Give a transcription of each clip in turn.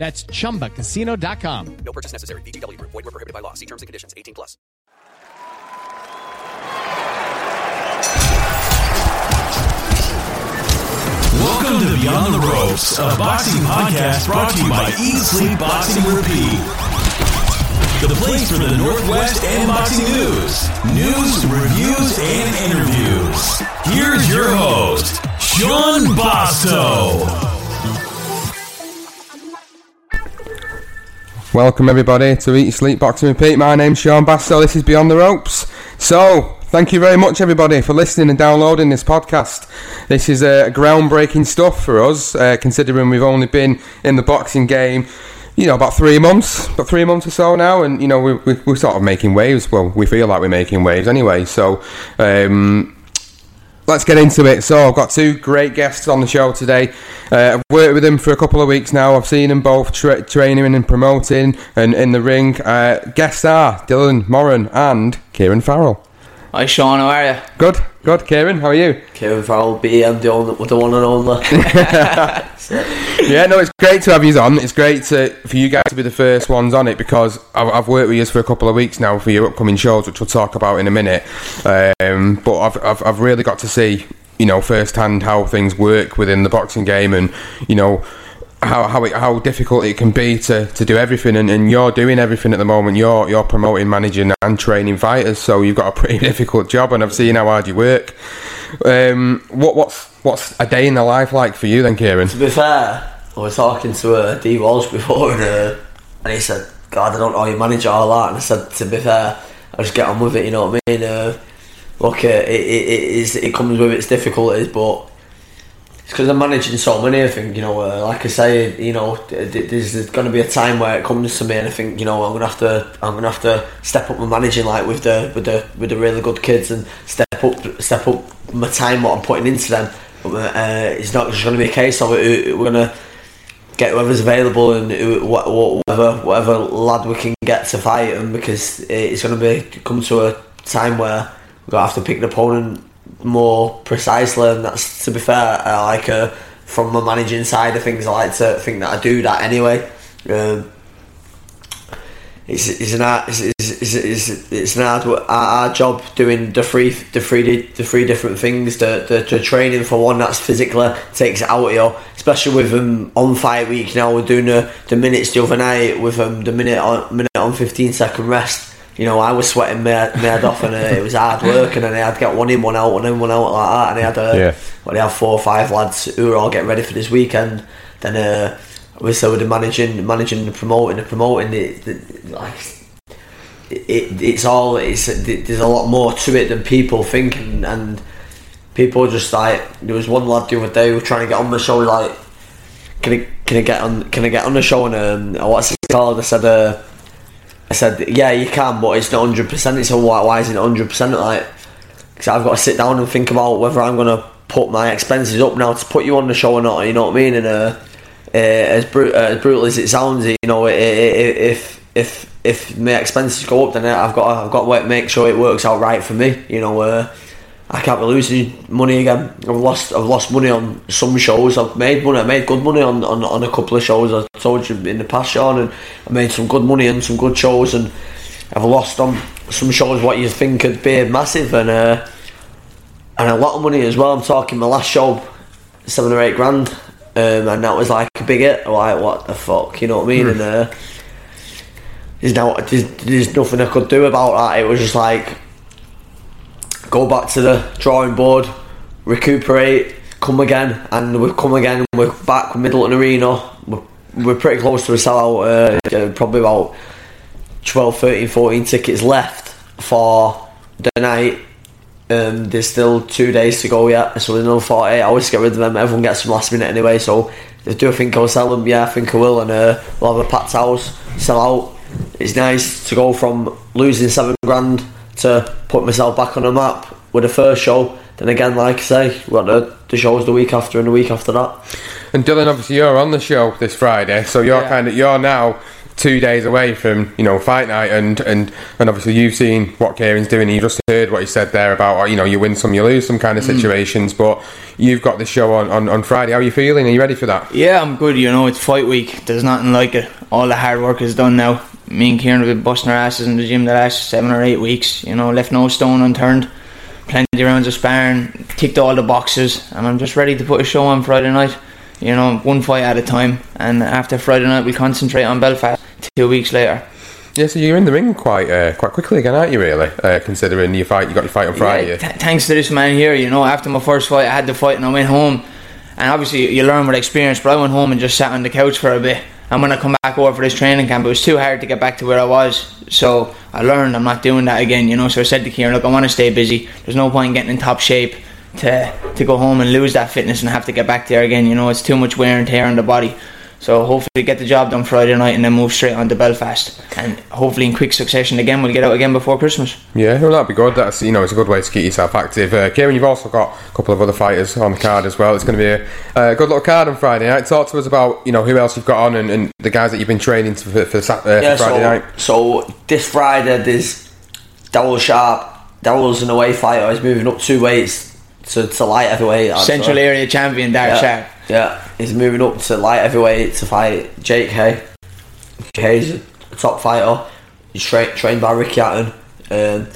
That's chumbacasino.com. No purchase necessary. VGW Group. Void were prohibited by law. See terms and conditions. 18 plus. Welcome to Beyond the Ropes, a boxing podcast brought to you by Eat Sleep Boxing Repeat. The place for the Northwest and boxing news, news, reviews, and interviews. Here's your host, Sean Bastow. Welcome everybody to Eat Sleep Boxing Repeat. My name's Sean Bastow. This is Beyond the Ropes. So, thank you very much everybody for listening and downloading this podcast. This is uh, groundbreaking stuff for us, uh, considering we've only been in the boxing game, you know, about three months, about three months or so now, and you know we, we, we're sort of making waves. Well, we feel like we're making waves anyway. So. Um, let's get into it. So I've got two great guests on the show today. Uh, I've worked with them for a couple of weeks now. I've seen them both tra- training and promoting and in the ring. Uh, guests are Dylan Moran and Kieran Farrell. Hi Sean, how are you? Good, good. Kieran, how are you? Kieran Farrell, BEM, the, only, the one and only. Yeah, no, it's great to have you on. It's great to, for you guys to be the first ones on it because I've, I've worked with you for a couple of weeks now for your upcoming shows, which we'll talk about in a minute. Um, but I've, I've, I've really got to see, you know, firsthand how things work within the boxing game and, you know, how how, it, how difficult it can be to, to do everything, and, and you're doing everything at the moment. You're you're promoting, managing, and training fighters, so you've got a pretty difficult job. And I've seen how hard you work. Um, what what's what's a day in the life like for you then, Kieran? to be fair, I was talking to uh, D Walsh before and, uh, and he said, God, I don't know how you manage all that. And I said, to be fair, I just get on with it, you know what I mean? Uh, look, uh, it, it, it, is, it comes with its difficulties, but because I'm managing so many. I think you know, uh, like I say, you know, th- th- there's going to be a time where it comes to me, and I think you know, I'm gonna have to, I'm gonna have to step up my managing, like with the with the with the really good kids, and step up, step up my time what I'm putting into them. But, uh, it's not just going to be a case of it. We're gonna get whoever's available and whatever whatever lad we can get to fight him because it's going to be come to a time where we're to have to pick an opponent more precisely and that's to be fair I like uh, from my managing side of things I like to think that I do that anyway. Um, it's, it's an it's, it's, it's, it's, an hard our job doing the three the three the three different things the, the, the training for one that's physically takes it out of you especially with um, on fight week now we're doing the, the minutes the other night with um, the minute on minute on 15 second rest you know I was sweating my, my head off and uh, it was hard work and then I had to get one in one out one in one out like that and I had uh, Yeah. well, they had four or five lads who are all getting ready for this weekend. Then uh, we so with the managing, managing, and promoting, and promoting. It, it, like it, it's all. It's there's a lot more to it than people think, and, and people just like there was one lad the other day who was trying to get on the show. Like, can I can I get on? Can I get on the show? And um, what's it called? I said. Uh, I said, yeah, you can, but it's not hundred percent. It's all why, why isn't it hundred percent? Like, because I've got to sit down and think about whether I'm to put my expenses up now to put you on the show or not. You know what I mean? And uh, uh, as, uh, as brutal as it sounds, you know, i- i- i- if if if my expenses go up, then I've got to, I've got to make sure it works out right for me. You know, uh, I can't be losing money again. I've lost I've lost money on some shows. I've made money. I made good money on, on, on a couple of shows. I told you in the past, Sean, and I made some good money on some good shows, and I've lost on some shows what you think could be massive and uh, and a lot of money as well. I'm talking my last show, seven or eight grand, um, and that was like a big hit. Like what the fuck, you know what I mean? And uh, there's now there's, there's nothing I could do about that. It was just like go back to the drawing board, recuperate, come again, and we've come again. We're back with Middleton Arena. We're, we're pretty close to a sellout. Uh, probably about 12, 13, 14 tickets left for the night. Um, there's still two days to go yet, so there's another 48 hours to get rid of them. Everyone gets them last minute anyway, so do I think I'll sell them? Yeah, I think I will, and uh, we'll have a packed house, sell out. It's nice to go from losing seven grand to put myself back on the map with the first show. Then again, like I say, we got the, the shows the week after and the week after that. And Dylan, obviously, you're on the show this Friday, so you're Yeah. kind of you're now two days away from you know fight night, and and and obviously you've seen what Kieran's doing. You just heard what he said there about you know you win some, you lose some kind of Mm. situations, but you've got the show on, on on Friday. How are you feeling? Are you ready for that? Yeah, I'm good. You know, it's fight week. There's nothing like it. All the hard work is done now. Me and Kieran have been busting our asses in the gym the last seven or eight weeks. You know, left no stone unturned. Plenty of rounds of sparring, ticked all the boxes, and I'm just ready to put a show on Friday night. You know, one fight at a time. And after Friday night, we concentrate on Belfast. Two weeks later. Yeah, so you're in the ring quite uh, quite quickly again, aren't you? Really, uh, considering you fight, you got your fight on Friday. Yeah, th- thanks to this man here, you know, after my first fight, I had the fight and I went home. And obviously, you learn with experience, but I went home and just sat on the couch for a bit. And when I come back over for this training camp, it was too hard to get back to where I was. So I learned I'm not doing that again, you know. So I said to Kieran, look, I want to stay busy. There's no point in getting in top shape to to go home and lose that fitness and have to get back there again. You know, it's too much wear and tear on the body. So hopefully get the job done Friday night and then move straight on to Belfast. And hopefully in quick succession again, we'll get out again before Christmas. Yeah, well, that'd be good. That's you know, it's a good way to keep yourself active. Uh, Kieran, you've also got a couple of other fighters on the card as well. It's going to be a, a good little card on Friday night. Talk to us about you know who else you've got on and, and the guys that you've been training to, for, for, uh, Yeah, for Friday so, night. so this Friday there's Darryl Sharp. Darryl's an away fighter. He's moving up two weights to, to light heavyweight. actually. Central area champion, Dark yeah, Sharp. Yeah, he's moving up to light heavyweight to fight Jake Hay. Hay's a top fighter. He's tra- trained by Ricky Hatton. Um,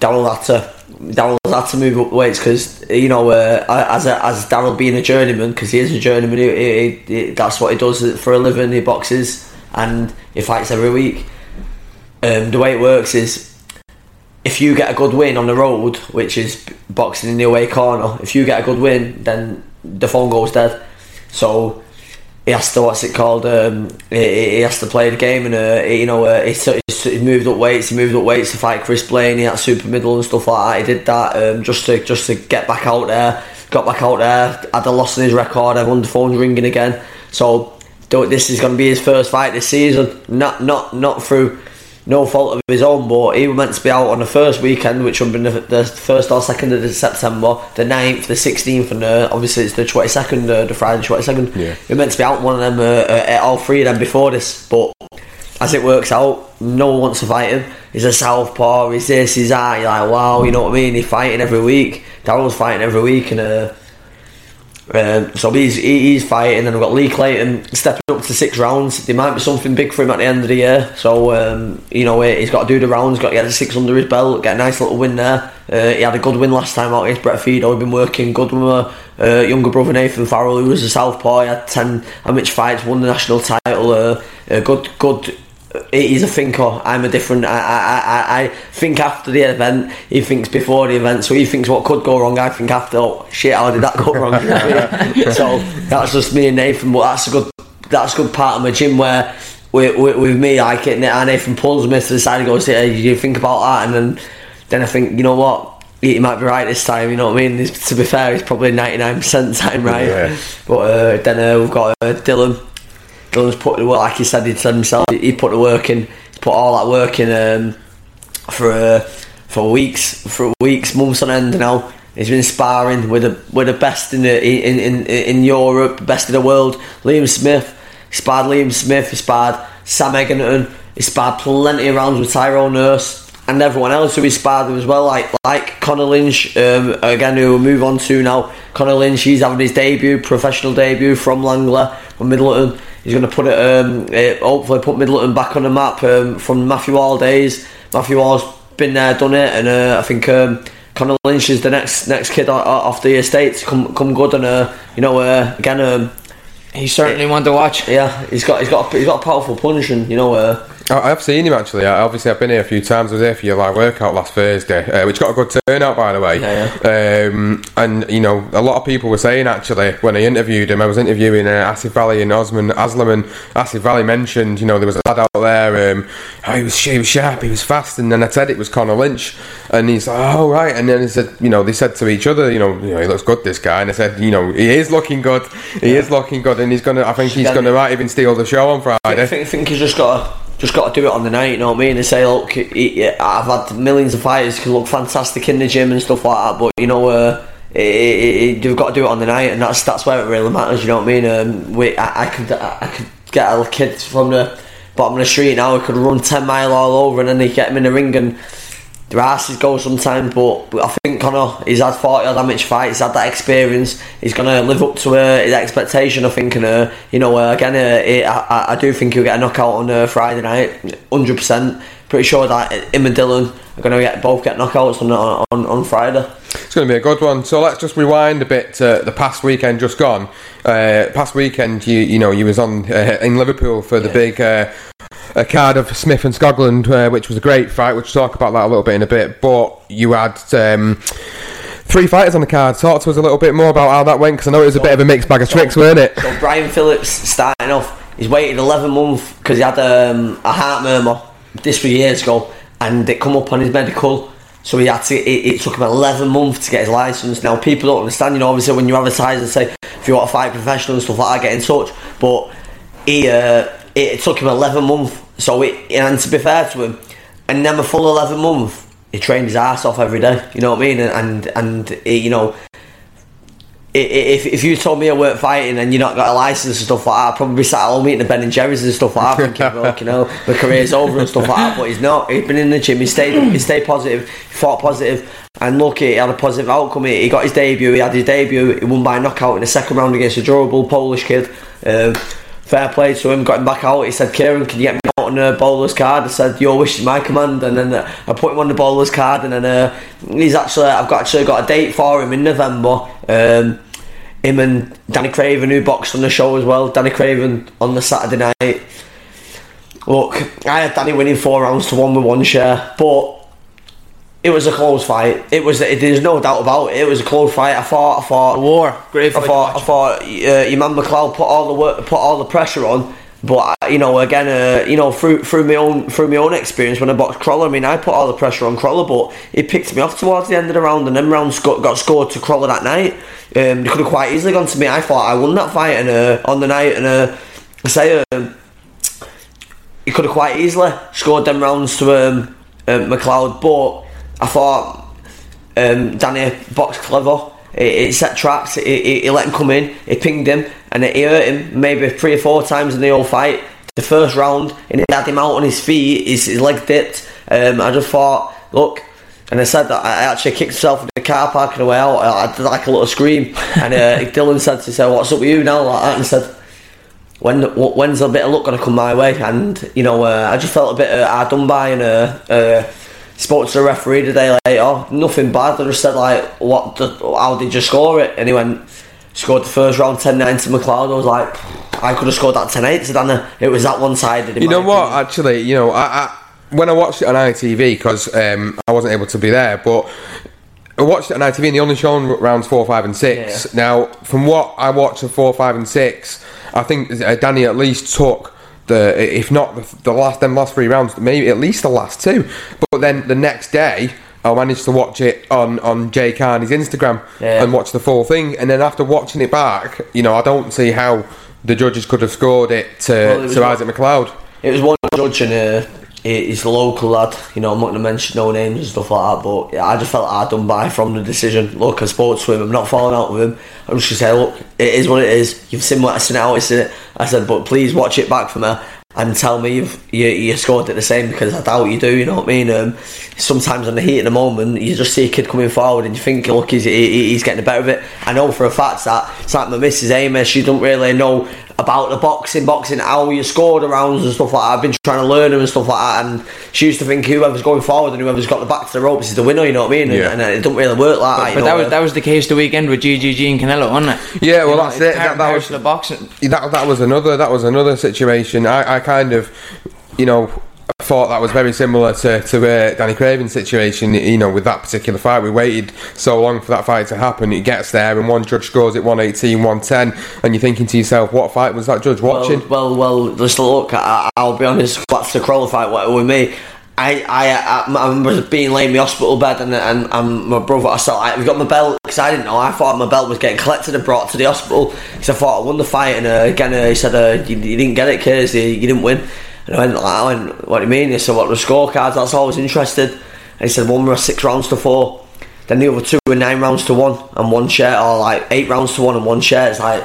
Daryl had to Daryl had to move up weights because you know uh, as a, as Daryl being a journeyman because he is a journeyman. He, he, he, that's what he does for a living. He boxes and he fights every week. Um, the way it works is if you get a good win on the road, which is boxing in the away corner, if you get a good win, then the phone goes dead. So he has to what's it called? Um, he, he has to play the game, and uh, he, you know uh, he, he moved up weights. He moved up weights to fight Chris Blaney at super middle and stuff like that. He did that um, just to just to get back out there. Got back out there. Had a loss in his record. Everyone the phone's ringing again. So this is going to be his first fight this season. Not not not through no fault of his own, but he was meant to be out on the first weekend, which would have been the, the first or second of September, the 9th, the 16th, and uh, obviously it's the 22nd, uh, the Friday 22nd. Yeah. He was meant to be out one of them, uh, uh, all three of them before this, but as it works out, no one wants to fight him. He's a southpaw, he's this, he's that. You're like, wow, you know what I mean? He's fighting every week. Daryl's fighting every week, and uh, um, so he's he's fighting, and we've got Lee Clayton stepping up to six rounds. There might be something big for him at the end of the year. So um, you know he's got to do the rounds, got to get the six under his belt, get a nice little win there. Uh, he had a good win last time out against Brett Fidoe. He's been working good with my uh, younger brother Nathan Farrell, who was a southpaw. He had ten amateur fights, won the national title. Uh, good good he's a thinker. I'm a different. I, I, I, I think after the event. He thinks before the event. So he thinks what could go wrong. I think after. Oh shit! How did that go wrong? so that's just me and Nathan. But that's a good. That's a good part of my gym where. With, with, with me, like it, and Nathan pulls me to the side and goes, "Hey, you think about that?" And then, then I think, you know what, he might be right this time. You know what I mean? He's- to be fair, he's probably ninety nine percent time right. Yeah. But uh, then uh, we've got uh, Dylan. Dylan's put the work, like he said, he said himself, he put the work in, put all that work in um, for uh, for weeks, for weeks, months on end now. He's been sparring with the with the best in the in in, in Europe, best in the world. Liam Smith, he sparred Liam Smith, he sparred Sam Eggington, he sparred plenty of rounds with Tyrone Nurse and everyone else who he sparred with as well, like like Conor Lynch, um, again, who we'll move on to now. Conor Lynch, he's having his debut, professional debut from Langley, from Middleton. He's going to put it, um, eh, hopefully, put Middleton back on the map um, from Matthew Hall days. Matthew Hall's been there, done it, and uh, I think um, Conor Lynch is the next next kid off the estate to come come good, and uh, you know, uh, again, um, He's certainly one to watch. yeah, he's got he's got a, he's got a powerful punch, and you know, uh, I- I've seen him actually. I- Obviously, I've been here a few times. I was here for your live workout last Thursday, uh, which got a good turnout, by the way. Yeah, Um, and you know, a lot of people were saying actually when I interviewed him, I was interviewing uh, Asif Valley and Osman Aslam, and Asif Valley mentioned, you know, there was a lad out there. Um, oh, he was he was sharp, he was fast, and then I said it was Conor Lynch, and he's like, oh right, and then he said, you know, they said to each other, you know, you know, he looks good, this guy, and I said, you know, he is looking good, he is looking good, and he's gonna, I think he's gonna might even steal the show on Friday. I think, I think he's just got to just got to do it on the night. You know what I mean? And say, look, I've had millions of fighters who look fantastic in the gym and stuff like that, but you know, uh, it, you've got to do it on the night, and that's that's where it really matters. You know what I mean? Um, we, I, I could I could get a kid from the bottom of the street now. I could run ten mile all over, and then they get him in the ring and. Their asses go sometimes, but, but I think Conor, he's had 40 odd amateur fights, he's had that experience, he's going to live up to uh, his expectation, I think, and uh, you know, uh, again, uh, it, I, I do think he'll get a knockout on uh, Friday night, 100%. Pretty sure that him and Dylan are going to get both get knockouts on, on, on Friday. It's going to be a good one. So let's just rewind a bit to the past weekend just gone. Uh, past weekend, you you know you was on uh, in Liverpool for the big uh, a card of Smith and Skoglund, uh, which was a great fight. We'll talk about that a little bit in a bit. But you had. Um, Three fighters on the card. Talk to us a little bit more about how that went because I know it was a bit of a mixed bag of tricks, weren't it? So Brian Phillips starting off, he's waited 11 months because he had um, a heart murmur this was years ago and it come up on his medical. So he had to. It, it took him 11 months to get his license. Now people don't understand. You know, obviously when you advertise and say if you want to fight professional and stuff like that, get in touch. But he, uh, it, took him 11 months. So it, and to be fair to him, and then a full 11 months, he trained his ass off every day. You know what I mean? And and, and you know if, if you told me I weren't fighting and you're not got a license and stuff like that, I'd probably be sat at home eating the Ben and Jerry's and stuff like that, thinking, look, you know, my career's over and stuff like that. But he's not. He's been in the gym. He stayed. He stayed positive. He fought positive, and look, he had a positive outcome. He, he got his debut. He had his debut. He won by knockout in the second round against a durable Polish kid. Um, fair play to him. Got him back out. He said, "Kieran, can you get me out on the bowler's card?" I said, "Your wish is my command." And then uh, I put him on the bowler's card, and then uh, he's actually I've got actually got a date for him in November. Um, him and Danny Craven who boxed on the show as well. Danny Craven on the Saturday night. Look, I had Danny winning four rounds to one with one share, but it was a close fight. It was. There's no doubt about it. It was a close fight. I thought. I thought. War, great I thought. I thought. Uh, your man McLeod put all the work, put all the pressure on. But uh, you know, again, uh, you know, through through my own through my own experience when I boxed Crolla, I mean, I put all the pressure on Crolla, but he picked me off towards the end of the round, and then rounds got, got scored to Crolla that night. Um, they could have quite easily gone to me. I thought I won that fight, and uh, on the night, and uh, say, um, he could have quite easily scored them rounds to um, um, McLeod, but I thought um, Danny boxed clever. He, he set traps. He, he, he let him come in. He pinged him, and he hurt him maybe three or four times in the whole fight. The first round, and he had him out on his feet. His, his leg dipped. Um, I just thought, look. And I said that I actually kicked myself in the car park on the way out. I did like a little scream, and uh, Dylan said to say, "What's up with you now?" Like that, and I said, when when's a bit of luck gonna come my way? And you know, uh, I just felt a bit uh, hard done by, and uh, uh, spoke to the referee today. Like, oh, nothing bad. I just said like, what? The, how did you score it? And he went, scored the first round 10-9 to McLeod. I was like, I could have scored that 10-8 to Dana. It was that one sided. You know what? Actually, you know, I, I when I watched it on ITV because um, I wasn't able to be there, but I watched it on ITV and they only shown rounds four, five, and six. Now, from what I watched of four, five, and six, I think uh, Danny at least took the, if not the, the last, them last three rounds, maybe at least the last two. But then the next day. I managed to watch it on, on Jay Carney's Instagram Yeah. and watch the full thing, and then after watching it back, you know, I don't see how the judges could have scored it to, Well, it to Isaac McLeod. It was one judge and uh, a local lad. You know, I'm not going to mention no names and stuff like that, but I just felt hard done by from the decision. Look, I spoke to him. I'm not falling out with him. I'm just going say, look, it is what it is. You've seen what I seen out. It. I said, but please watch it back for me. and tell me you've you, you scored it the same because I doubt you do. You know what I mean? Um, sometimes on the heat of the moment, you just see a kid coming forward and you think, look, he's he, he's getting the better of it. I know for a fact that it's like my missus Amy. She doesn't really know about the boxing, boxing, how you score the rounds and stuff like that. I've been trying to learn them and stuff like that, and she used to think whoever's going forward and whoever's got the back to the ropes is the winner. You know what I mean? Yeah. And, and it doesn't really work like that. you But know, that was uh, that was the case the weekend with GGG and Canelo, wasn't it? Yeah, well, You know, that's it. That, that was parcel of boxing. that that was another that was another situation. I, I kind of, you know, thought that was very similar to to uh, Danny Craven's situation. You know, with that particular fight, we waited so long for that fight to happen. It gets there, and one judge scores it 118, 110, and you're thinking to yourself, what fight was that judge watching? Well, well, well just look, I, I'll be honest, that's the Crolla fight with me. I, I, I, I remember being laid in the hospital bed and, and, and my brother, I saw, like, we got my belt, because I didn't know, I thought my belt was getting collected and brought to the hospital, because I thought I won the fight, and uh, again, uh, he said, uh, you, you didn't get it, kids, you, you didn't win. And I went, like, I went, what do you mean? He said, what the scorecards? That's all I was interested. And he said, one were six rounds to four. Then the other two were nine rounds to one and one share, or like eight rounds to one and one share. It's like,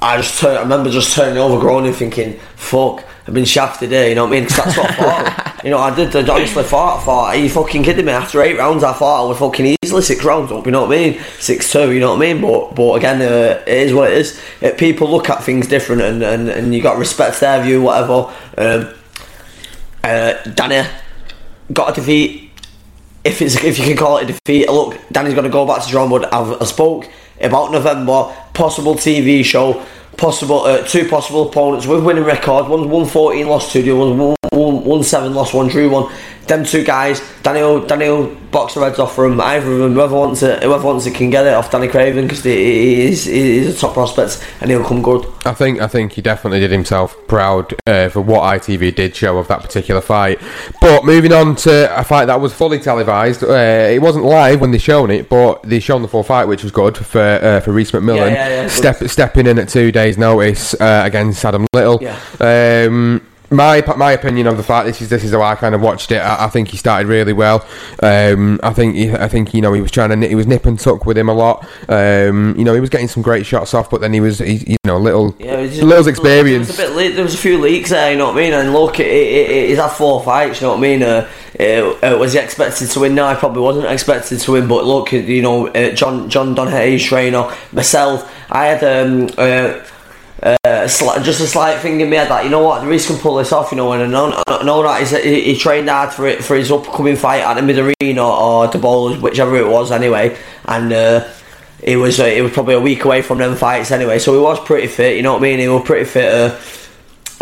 I just turned, I remember just turning over, groaning, thinking, fuck, I've been shafted here, you know what I mean? 'Cause that's what I thought. you know, I did, I honestly thought, I thought, are you fucking kidding me? After eight rounds, I thought I was fucking easily six rounds up, you know what I mean? Six two, you know what I mean? But but again, uh, it is what it is. Uh, people look at things different and, and, and you got to respect their view, whatever. Um, uh, Danny got a defeat. If it's if you can call it a defeat, look, Danny's going to go back to drawing board. I've, I spoke about November possible TV show, possible uh, two possible opponents with winning record. One's one fourteen, lost two. The other one's one, one, seven, lost one, drew one. Them two guys, Daniel, Daniel box the reds off from either of them. Whoever wants it, whoever wants it can get it off Danny Craven because he is he's a top prospect and he'll come good. I think I think he definitely did himself proud uh, for what ITV did show of that particular fight. But moving on to a fight that was fully televised, uh, it wasn't live when they shown it, but they shown the full fight, which was good for uh, for Reese McMillan. Yeah, yeah, yeah. Step, stepping in at two days' notice uh, against Adam Little. Yeah. Um, my my opinion of the fight. This is this is how I kind of watched it. I, I think he started really well. Um, I think he, I think you know he was trying to he was nip and tuck with him a lot. Um, you know he was getting some great shots off, but then he was he, you know a little Yeah, it was There experience. was, a bit le- there was a few leaks there, you know what I mean? And look, it, it, it, he's had four fights, you know what I mean? Uh, uh, uh, was he expected to win? No, I probably wasn't expected to win. But look, you know, uh, John John Donahay's trainer, myself, I had um, uh, just a slight thing in my head that you know what, the Reese can pull this off, you know, and I know, I know that he, he trained hard for it for his upcoming fight at the mid arena or, or the bowlers, whichever it was, anyway, and. Uh, it was uh, it was probably a week away from them fights anyway, so he was pretty fit. You know what I mean? He was pretty fit. Uh,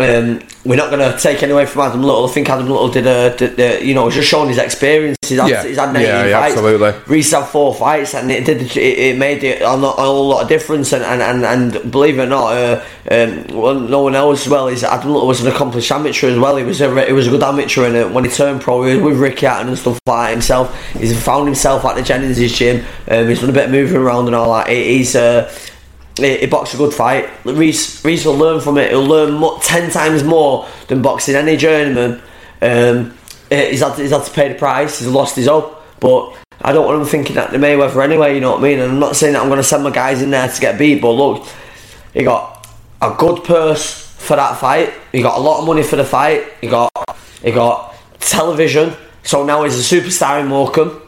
um, we're not going to take any away from Adam Little. I think Adam Little did a, did, uh, you know, he's just showing his experience. He's had, Yeah. he's had 19 Yeah, yeah, fights. absolutely. Reese had four fights, and it did it, it made it a, lot, a whole lot of difference. And, and, and, and believe it or not, uh, um, well, no one else as well. Is Adam Little was an accomplished amateur as well. He was a he was a good amateur, and uh, when he turned pro, he was with Ricky Hatton and stuff like that himself. He's found himself at the Jennings' gym. Um, he's done a bit of moving around and all that. He- He's uh, he, boxed a good fight. Reese, Reese will learn from it. He'll learn mo- ten times more than boxing any journeyman. Um, he's had, he's had to pay the price. He's lost his hope, but I don't want him thinking that the Mayweather anyway. You know what I mean? And I'm not saying that I'm going to send my guys in there to get beat, but look, he got a good purse for that fight. He got a lot of money for the fight. He got he got television. So now he's a superstar in Morecambe,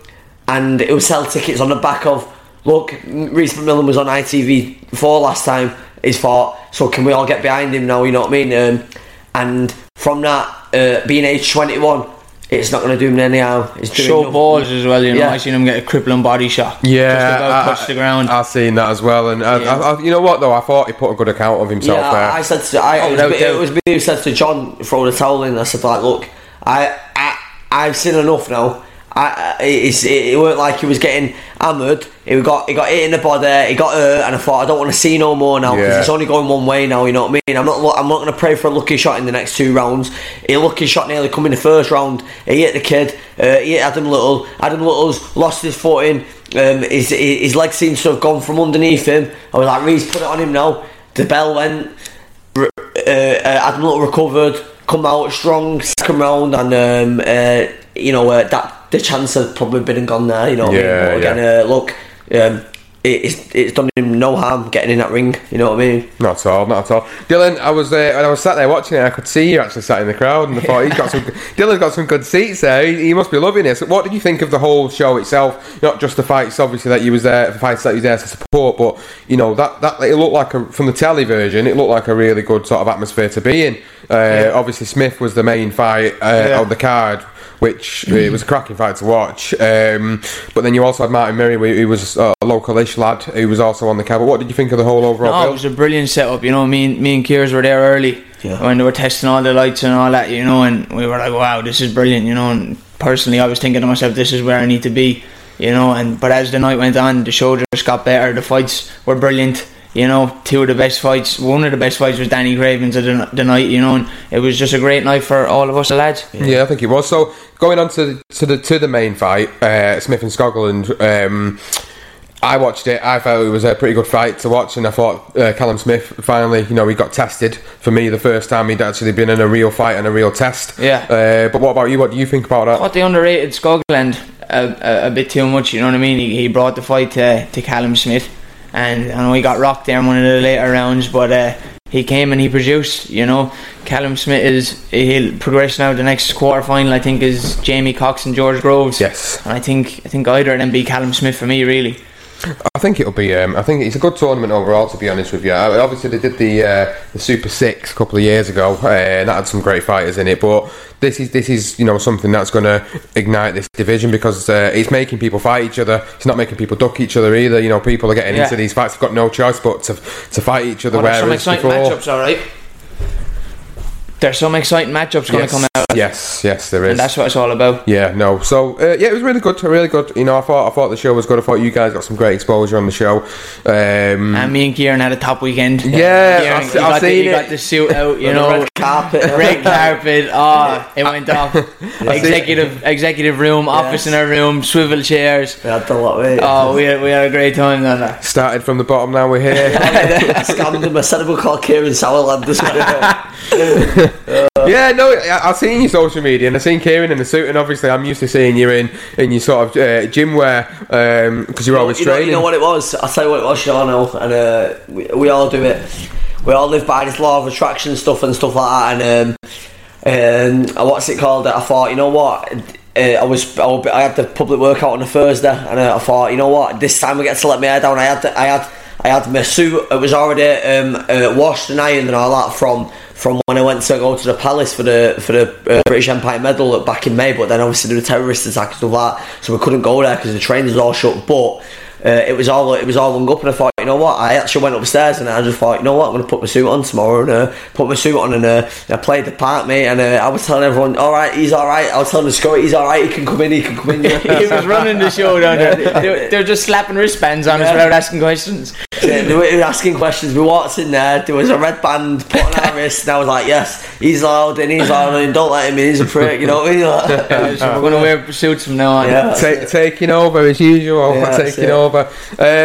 and he'll sell tickets on the back of. Look, Reese McMillan was on ITV four last time. He's fought, so can we all get behind him now? You know what I mean? Um, and from that, uh, being age twenty one, it's not going to do him any harm. It's doing Show enough- balls as well, you know. Yeah. I seen him get a crippling body shot. Yeah, Just about I, touched the ground. I've seen that as well, and I, Yeah. I, I, you know what though? I thought he put a good account of himself Yeah, there. I, I said to I, Oh, it, was without me, it was me who said to John, throw the towel in. I said like, look, I, I I've seen enough now. I, it, it weren't like he was getting hammered. He got he got hit in the body. He got hurt, and I thought I don't want to see no more now because Yeah. it's only going one way now. You know what I mean? I'm not I'm not going to pray for a lucky shot in the next two rounds. A lucky shot nearly come in the first round. He hit the kid. Uh, he hit Adam Little. Adam Little's lost his footing. Um, his his leg seems to have gone from underneath him. I was like, Reese, put it on him now. The bell went uh, uh, Adam Little recovered, come out strong second round, and um, uh, you know uh, that the chance had probably been and gone there. You know, what I mean? Yeah, But again, yeah. uh, look, um, it, it's it's done him no harm getting in that ring. You know what I mean? Not at all, not at all. Dylan, I was uh, when I was sat there watching it, I could see you actually sat in the crowd, and I thought he's got some. Dylan's got some good seats there. He, he must be loving it. So what did you think of the whole show itself? Not just the fights, obviously that you was there, the fights that you was there to support, but you know that that it looked like a, from the telly version, it looked like a really good sort of atmosphere to be in. Uh, Obviously, Smith was the main fight uh, Yeah. on the card. Which uh, it was a cracking fight to watch, um, but then you also had Martin Murray, who who was uh, a localish lad, who was also on the card. But what did you think of the whole overall? No, it was a brilliant setup. You know, me and me and Kiers were there early Yeah. when they were testing all the lights and all that. You know, and we were like, "Wow, this is brilliant." You know, and personally, I was thinking to myself, "This is where I need to be." You know, and but as the night went on, the show just got better. The fights were brilliant. You know, two of the best fights. One of the best fights was Danny Cravens of the, the night. You know, and it was just a great night for all of us lads. Yeah, I think it was. So going on to to the to the main fight, uh, Smith and Skoglund. Um, I watched it. I thought it was a pretty good fight to watch, and I thought uh, Callum Smith finally, you know, he got tested for me the first time he'd actually been in a real fight and a real test. Yeah. Uh, but what about you? What do you think about that? thought they underrated Skoglund a, a, a bit too much. You know what I mean? He, he brought the fight to, to Callum Smith, and I know he got rocked there in one of the later rounds, but uh, he came and he produced. You know, Callum Smith is he'll progress now. The next quarter final, I think, is Jamie Cox and George Groves. Yes. and I think I think either of them beat Callum Smith for me. Really, I think it'll be. Um, I think it's a good tournament overall. To be honest with you, I, obviously they did the uh, the Super Six a couple of years ago, uh, and that had some great fighters in it. But this is this is you know something that's going to ignite this division because uh, it's making people fight each other. It's not making people duck each other either. You know, people are getting Yeah. into these fights. They've got no choice but to to fight each other. Oh, there's some exciting before, matchups. All right, there's some exciting matchups going to yes, come out, yes, yes, there is. and that's what it's all about. Yeah, no. So uh, yeah, it was really good. Really good. You know, I thought I thought the show was good. I thought you guys got some great exposure on the show. Um, And me and Kieran had a top weekend. Yeah, Kieran, I've- he I've got the, seen he it. got the suit out. You The know, red carpet. red carpet. Oh, it went off. executive executive room, office in our room, swivel chairs. We had the lot, mate. Oh, we had, we had a great time down there. started from the bottom. Now we're here. I scammed him. I said we call Kieran Sourland as well. Yeah, no, I, I've seen your social media and I've seen Kieran in the suit, and obviously I'm used to seeing you in, in your sort of uh, gym wear because you're always you know, training. you know what it was? I'll tell you what it was, Sean, and uh, we, we all do it. We all live by this law of attraction stuff and stuff like that. And um, um, what's it called? I thought, you know what? Uh, I was I, had the public workout on a Thursday, and uh, I thought, you know what? This time I get to let my hair down. I had I had I had my suit. It was already um, uh, washed and ironed and all that from. From when I went to go to the palace for the for the uh, British Empire medal back in May, but then obviously there a terrorist attacks and like that, so we couldn't go there because the trains was all shut. But uh, it was all it was all hung up, and I thought, you know what? I actually went upstairs and I just thought, you know what? I'm gonna put my suit on tomorrow and uh, put my suit on and uh, I played the part, mate. And uh, I was telling everyone, all right, he's all right. I was telling the security, he's all right. He can come in. He can come in. he was running the show down there. They, were- they were just slapping wristbands on us without asking questions. Yeah, they were asking questions. We walked in there. There was a red band put on our wrist, and I was like, "Yes, he's loud and he's loud, and don't let him in. He's a prick." You know what I mean? Like, So we're going to wear suits from now on. yeah. Ta- taking over as usual. Yeah, taking over.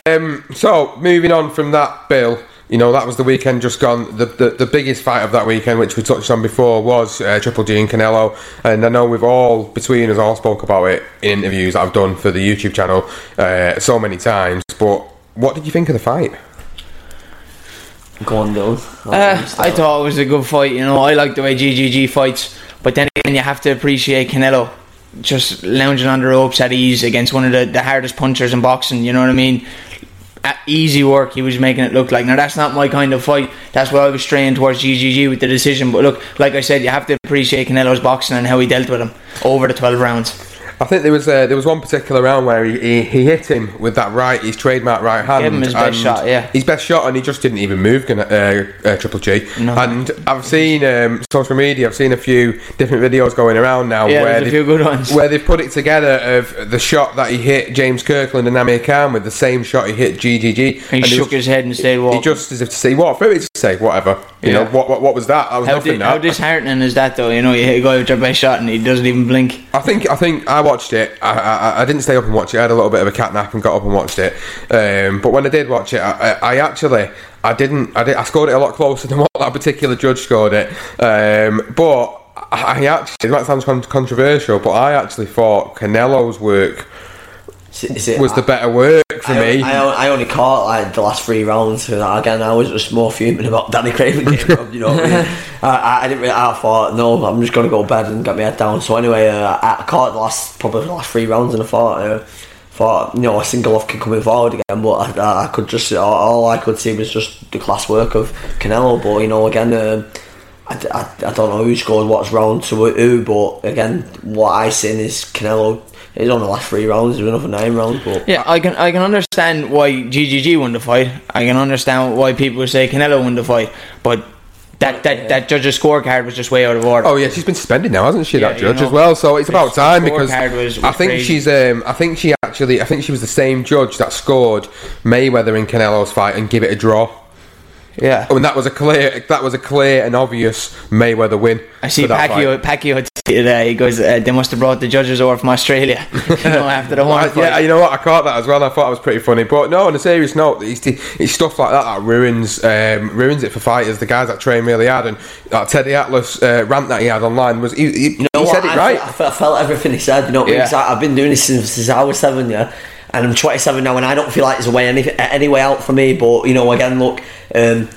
Um, so moving on from that, Bill. You know that was the weekend just gone. The, the the biggest fight of that weekend, which we touched on before, was uh, Triple G and Canelo. And I know we've all between us all spoke about it in interviews I've done for the YouTube channel uh, so many times. But what did you think of the fight? Go on, Dylan. Uh, I thought it was a good fight. You know, I like the way GGG fights, but then again, you have to appreciate Canelo just lounging on the ropes at ease against one of the, the hardest punchers in boxing. You know what I mean? At easy work, he was making it look like. Now that's not my kind of fight. That's why I was straying towards GGG with the decision. But look, like I said, you have to appreciate Canelo's boxing and how he dealt with him over the twelve rounds. I think there was uh, there was one particular round where he, he, he hit him with that right, his trademark right hand. Gave him his best shot, yeah. His best shot, and he just didn't even move, uh, uh, Triple G. No. And I've seen um, social media, I've seen a few different videos going around now Yeah, where they've- few good ones. where they've put it together of the shot that he hit James Kirkland and Amir Khan with the same shot he hit GGG. He And shook was- his head and stayed He just as if to say, what? For it to say, whatever. You Yeah. know, what, what, what was that? That was how, nothing. di- that. how disheartening is that though? You know, you hit a guy with your best shot and he doesn't even blink. I think I think I watched it. I, I, I didn't stay up and watch it. I had a little bit of a cat nap and got up and watched it. Um, but when I did watch it, I, I, I actually I didn't. I, did, I scored it a lot closer than what that particular judge scored it. Um, but I I actually it might sound controversial, but I actually thought Canelo's work Is it- was the better work. for I, me. I, I only caught like the last three rounds. Again, I was just more fuming about Danny Craven getting robbed, You know, what I, mean? I, I, I didn't really. I thought, no, I'm just going to go to bed and get my head down. So anyway, uh, I caught the last probably the last three rounds, and I thought, uh, thought you know, a single off can come forward again. But I, I, I could just all, all I could see was just the class work of Canelo. But you know, again. Um, I, I, I don't know who scored what's round to who, but again, what I seen is Canelo. He's on the last three rounds. There's another nine rounds, but Yeah, I can I can understand why GGG won the fight. I can understand why people say Canelo won the fight, but that that, that judge's scorecard was just way out of order. Oh yeah, she's been suspended now, hasn't she? Yeah, that you judge know, as well. So it's about time because was- was I think crazy. she's. Um, I think she actually. I think she was the same judge that scored Mayweather in Canelo's fight and give it a draw. Yeah. Oh, and that was a clear. That was a clear and obvious Mayweather win. I see for that Pacquiao. Pacquiao uh, he goes, uh, "They must have brought the judges over from Australia." you know, after the one yeah, you know what? I caught that as well. I thought it was pretty funny. But no, on a serious note, it's, it's stuff like that that ruins um, ruins it for fighters. The guys that train really hard, and that Teddy Atlas uh, rant that he had online was he, he, you know he said it I, right. I, felt, I felt everything he said. You know, I mean? Yeah. I, I've been doing this since, since I was seven, yeah, and I'm 27 now, and I don't feel like there's a way any any way out for me. But you know, again, look, um,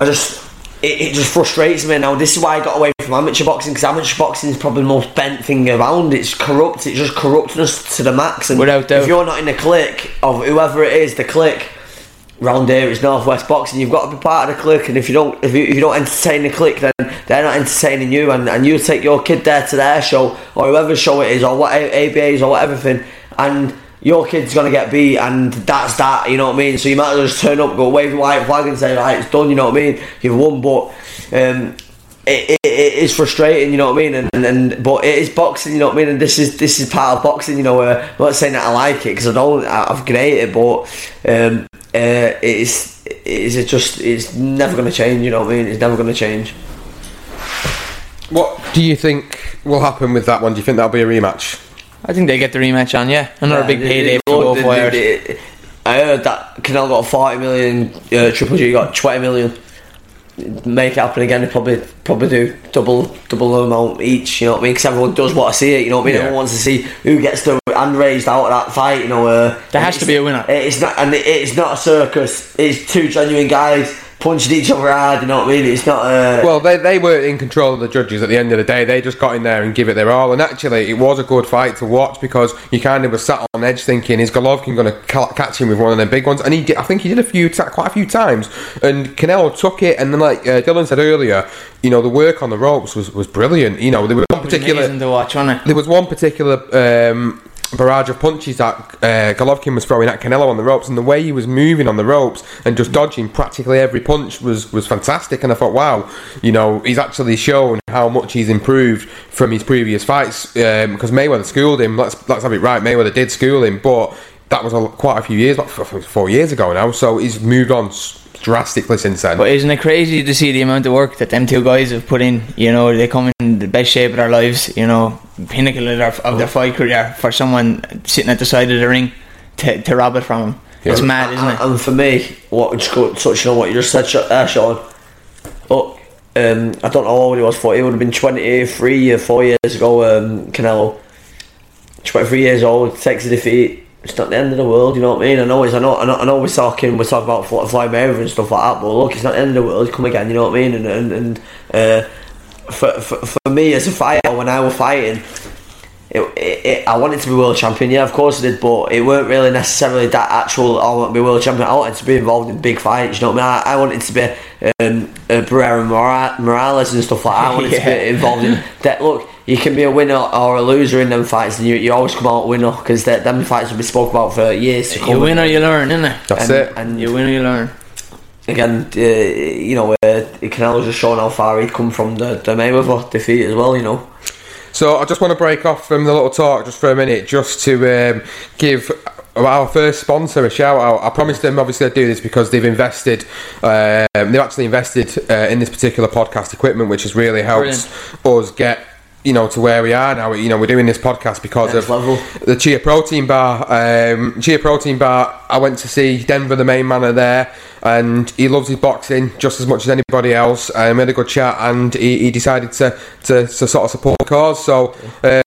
I just. It, it just frustrates me now. This is why I got away from amateur boxing because amateur boxing is probably the most bent thing around. It's corrupt. It's just corrupting us to the max. And Without doubt. if you're not in the clique of whoever it is, the clique round here is Northwest Boxing. You've got to be part of the clique, and if you don't, if you, if you don't entertain the clique, then they're not entertaining you, and, and you take your kid there to their show or whoever show it is, or what ABAs or what everything, and your kid's gonna get beat, and that's that. You know what I mean? So you might as well just turn up, go wave white flag, and say, right, it's done. You know what I mean? You've won, but. Um, it, it, it is frustrating, you know what I mean, and, and, and but it is boxing, you know what I mean, and this is this is part of boxing, you know. Uh, I'm not saying that I like it because I don't, I- I've great it, but um, uh, it's is it just it's never to change, you know what I mean? It's never to change. What do you think will happen with that one? Do you think that'll be a rematch? I think they get the rematch on. Yeah, another Yeah, big payday for both fighters. I heard that Canal got 40 million, uh, Triple G got 20 million. Make it happen again. They probably probably do double double the amount each. You know what I mean? Because everyone does want to see it. You know what I mean? Yeah. Everyone wants to see who gets the hand raised out of that fight. You know, uh, There has to be a winner. It's not, and it's not a circus. It's two genuine guys punching each other hard. You know what I mean? It's not. Uh, Well, they, they were in control of the judges at the end of the day. They just got in there and give it their all. And actually, it was a good fight to watch because you kind of was sat on edge thinking, is Golovkin going to ca- catch him with one of them big ones? And he did, I think he did a few, ta- quite a few times. And Canelo took it. And then, like uh, Dylan said earlier, you know, the work on the ropes was, was brilliant. You know, there was one particular. amazing to watch, wasn't it? There was one particular um, barrage of punches that uh, Golovkin was throwing at Canelo on the ropes, and the way he was moving on the ropes and just dodging practically every punch was, was fantastic. And I thought, wow, you know, he's actually shown how much he's improved from his previous fights because Mayweather schooled him. Let's let's have it right. Mayweather did school him, but that was a, quite a few years, four years ago now. So he's moved on drastically since then. But isn't it crazy to see the amount of work that them two guys have put in? You know, they come in the best shape of their lives. You know, pinnacle of their, of their fight career for someone sitting at the side of the ring to, to rob it from them. It's mad, isn't it? And for me, what just go touching on what you just said, Sh- uh, Sean. Look, um, I don't know how old he was for. It would have been twenty three or four years ago. Um, Canelo, twenty three years old, takes a defeat. It's not the end of the world, you know what I mean? I know, it's, I know, I know, I know we're talking, we're talking about Fly Fly Mayweather and stuff like that, but look, it's not the end of the world. Come again, you know what I mean? And and, and uh, for, for for me as a fighter, when I was fighting, it, it, it, I wanted to be world champion, yeah, of course I did, but it weren't really necessarily that actual. I want to be world champion. I wanted to be involved in big fights. You know what I mean? I, I wanted to be um, uh, Barrera Morales and stuff like that. I wanted to be involved in that. Look, you can be a winner or a loser in them fights, and you, you always come out a winner because them fights will be spoke about for years to come. You win or you learn, isn't it? That's and, it. And You win or you learn. again, uh, you know, uh, Canelo's just showing how far he'd come from the, the Mayweather defeat as well. You know. So I just want to break off from the little talk just for a minute, just to um, give our first sponsor a shout out. I promised them obviously I'd do this because they've invested, um, they've actually invested uh, in this particular podcast equipment, which has really helped us get. You know, to where we are now. You know, we're doing this podcast because Next of level. the Chia Protein Bar. Um, Chia Protein Bar I went to see Denver, the main man, there, and he loves his boxing just as much as anybody else. I made a good chat, and he, he decided to, to, to sort of support the cause. So, uh,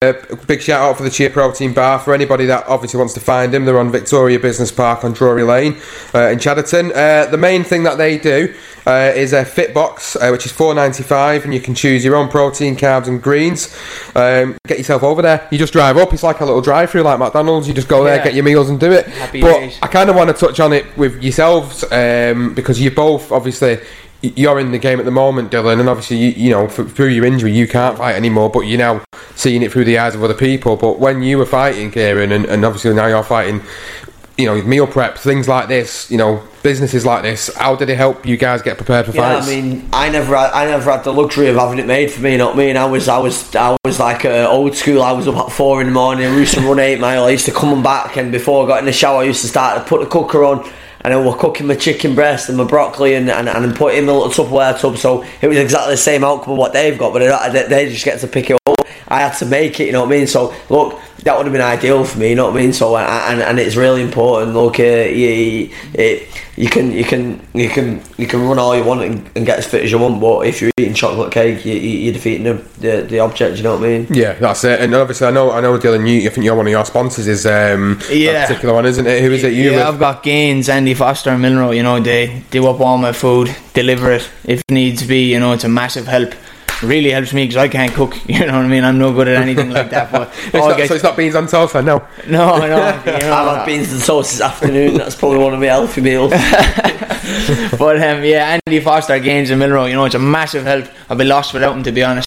big shout out for the Cheer Protein Bar for anybody that obviously wants to find him. They're on Victoria Business Park on Drury Lane uh, in Chadderton. Uh, the main thing that they do uh, is a fit box, uh, which is four ninety five, and you can choose your own protein, carbs, and greens. Um, get yourself over there. You just drive up. It's like a little drive-through, like McDonald's. You just go there, Yeah. get your meals, and do it. Happy but days. I kind of want to touch on it with yourselves um, because you both obviously. You're in the game at the moment, Dylan, and obviously, you, you know, through your injury, you can't fight anymore. But you're now seeing it through the eyes of other people. But when you were fighting, Kieran, and, and obviously now you're fighting, you know, meal prep, things like this, you know, businesses like this. How did it help you guys get prepared for fights? Yeah, fights? I mean, I never, had, I never had the luxury of having it made for me. You know what I mean? I was, I was, I was like uh, old school. I was up at four in the morning. I used to run eight mile. I used to come and back, and before I got in the shower, I used to start to put the cooker on. And we're cooking my chicken breast and my broccoli and, and, and put it in the little Tupperware tub. So it was exactly the same outcome of what they've got, but they, they just get to pick it up. I had to make it, you know what I mean? So look, that would have been ideal for me, you know what I mean? So and, and it's really important. Look, uh, you, it, you can you can you can you can run all you want and, and get as fit as you want, but if you're eating chocolate cake, you, you- you're defeating the, the the object. You know what I mean? Yeah, that's it. And obviously, I know, I know, Dylan. You, I think you're one of your sponsors is um, Yeah. that particular one, isn't it? Who is it? You? yeah, with? I've got Gaines, Andy Foster, and Milrow. You know, they do up all my food, deliver it if it needs be. You know, it's a massive help. Really helps me because I can't cook. You know what I mean? I'm no good at anything like that. But It's not, gets- so it's not beans on toast, then, no. no, no. You know, I've had beans and toast this afternoon. That's probably one of my healthy meals. but um, yeah, Andy Foster, Gaines, and Milrow. You know, it's a massive help. I'd be lost without them, to be honest.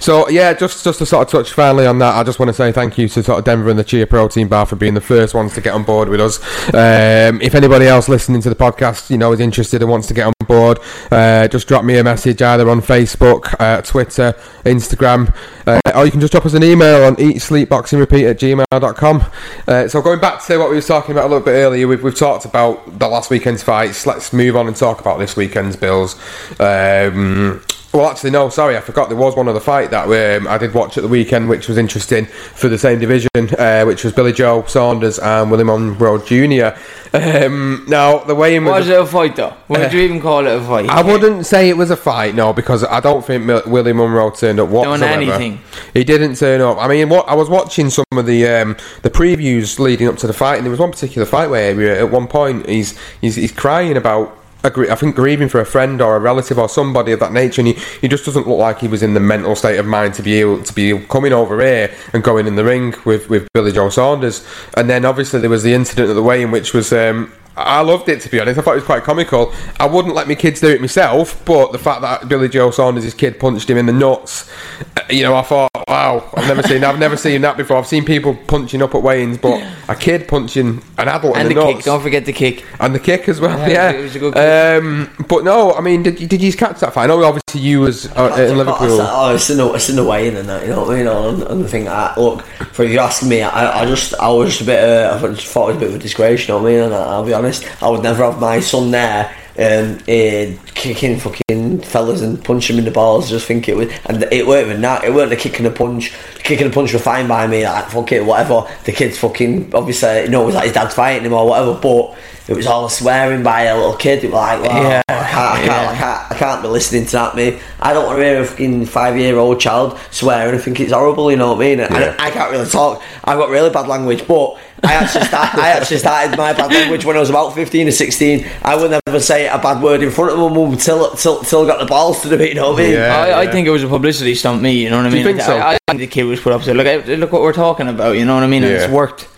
So yeah, just just to sort of touch finally on that, I just want to say thank you to sort of Denver and the Chia Protein Bar for being the first ones to get on board with us. Um, if anybody else listening to the podcast, you know, is interested and wants to get on board, uh, just drop me a message either on Facebook, uh, Twitter, Instagram, uh, or you can just drop us an email on eatsleepboxingrepeat at gmail.com. Uh, so going back to what we were talking about a little bit earlier, we've, we've talked about the last weekend's fights. Let's move on and talk about this weekend's bills. Um, well, actually, no. Sorry, I forgot. There was one other fight that um, I did watch at the weekend, which was interesting for the same division, uh, which was Billy Joe Saunders and William Monroe Jr. Um, now, the way in Was it a fight though? Would you even call it a fight? I wouldn't say it was a fight, no, because I don't think Mil- Willie Monroe turned up whatsoever. anything. He didn't turn up. I mean, what I was watching some of the um, the previews leading up to the fight, and there was one particular fight where uh, at one point he's he's, he's crying about. I think grieving for a friend or a relative or somebody of that nature, and he, he just doesn't look like he was in the mental state of mind to be able to be coming over here and going in the ring with, with Billy Joe Saunders. And then obviously there was the incident at the way in which was um, I loved it to be honest. I thought it was quite comical. I wouldn't let my kids do it myself, but the fact that Billy Joe Saunders, his kid, punched him in the nuts, uh, you know, I thought, wow, I've never seen, I've never seen that before. I've seen people punching up at weigh-ins, but a kid punching an adult and in the the, kick. Don't forget the kick. and the kick as well. Yeah, Yeah, it was a good kick. Um, but no, I mean, did, you- did you catch that fight? I know obviously you was uh, in Liverpool. Oh, it's in the it's in the way in and that. You know what I mean? And, and the thing that look, for if you ask me, I, I just I was a bit. Uh, I thought it was a bit of a disgrace. You know what I mean? And I, I'll be honest, I would never have my son there. Um, eh, kicking fucking fellas and punching him in the balls. Just think it was, and it weren't even that. It weren't the kick and the punch. The kick and the punch were fine by me. Like fuck it, whatever. The kid's fucking obviously, you know, it was like his dad's fighting him or whatever. But it was all swearing by a little kid. It was like, wow, Yeah, I can't, I can't, yeah. I can't, I can't be listening to that, mate. I don't want to hear a fucking five year old child swearing. I think it's horrible, you know what I mean? Yeah. I, I can't really talk. I've got really bad language, but I actually start, I actually started my bad language when I was about fifteen or sixteen. I would never say a bad word in front of my mum until till till I got the balls to do it. You know what I mean? Yeah. I, I think it was a publicity stunt. Me, you know what I Do you mean? think so? I, I think the kid was put up to look. Look what we're talking about. You know what I mean? And it's worked.